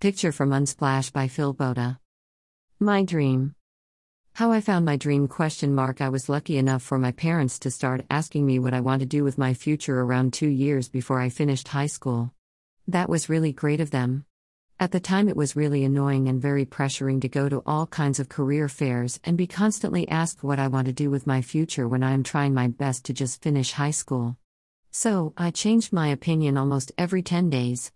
Picture from Unsplash by Phil Boda. My dream. How I found my dream question mark I was lucky enough for my parents to start asking me what I want to do with my future around 2 years before I finished high school. That was really great of them. At the time it was really annoying and very pressuring to go to all kinds of career fairs and be constantly asked what I want to do with my future when I am trying my best to just finish high school. So, I changed my opinion almost every 10 days.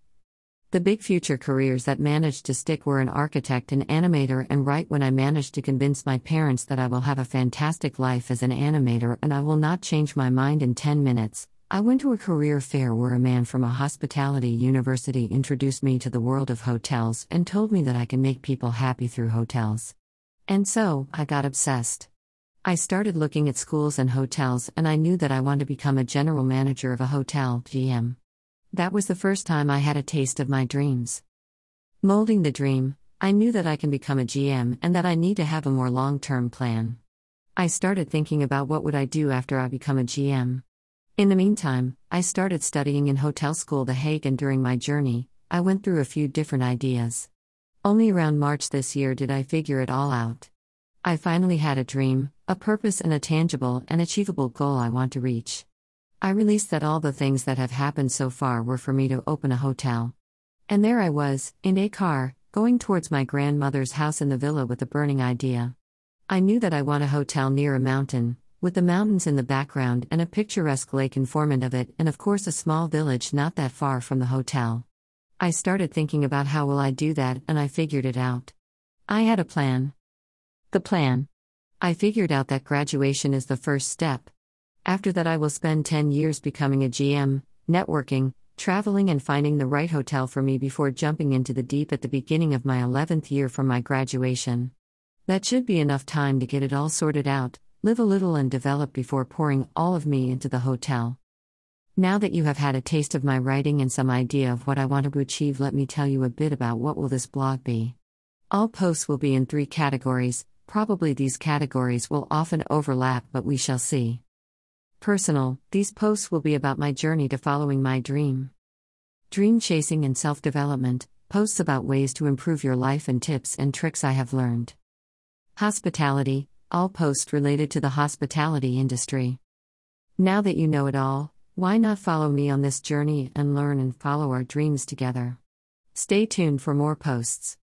The big future careers that managed to stick were an architect and animator, and right when I managed to convince my parents that I will have a fantastic life as an animator and I will not change my mind in 10 minutes, I went to a career fair where a man from a hospitality university introduced me to the world of hotels and told me that I can make people happy through hotels. And so, I got obsessed. I started looking at schools and hotels, and I knew that I wanted to become a general manager of a hotel, GM. That was the first time I had a taste of my dreams. Molding the dream, I knew that I can become a GM and that I need to have a more long term plan. I started thinking about what would I do after I become a GM. In the meantime, I started studying in hotel school The Hague and during my journey, I went through a few different ideas. Only around March this year did I figure it all out. I finally had a dream, a purpose, and a tangible and achievable goal I want to reach. I released that all the things that have happened so far were for me to open a hotel. And there I was, in a car, going towards my grandmother's house in the villa with a burning idea. I knew that I want a hotel near a mountain, with the mountains in the background and a picturesque lake informant of it, and of course a small village not that far from the hotel. I started thinking about how will I do that, and I figured it out. I had a plan. The plan. I figured out that graduation is the first step. After that, I will spend 10 years becoming a GM, networking, traveling, and finding the right hotel for me before jumping into the deep at the beginning of my 11th year from my graduation. That should be enough time to get it all sorted out, live a little, and develop before pouring all of me into the hotel. Now that you have had a taste of my writing and some idea of what I want to achieve, let me tell you a bit about what will this blog be. All posts will be in 3 categories. Probably these categories will often overlap, but we shall see. Personal, these posts will be about my journey to following my dream. Dream chasing and self development, posts about ways to improve your life and tips and tricks I have learned. Hospitality, all posts related to the hospitality industry. Now that you know it all, why not follow me on this journey and learn and follow our dreams together? Stay tuned for more posts.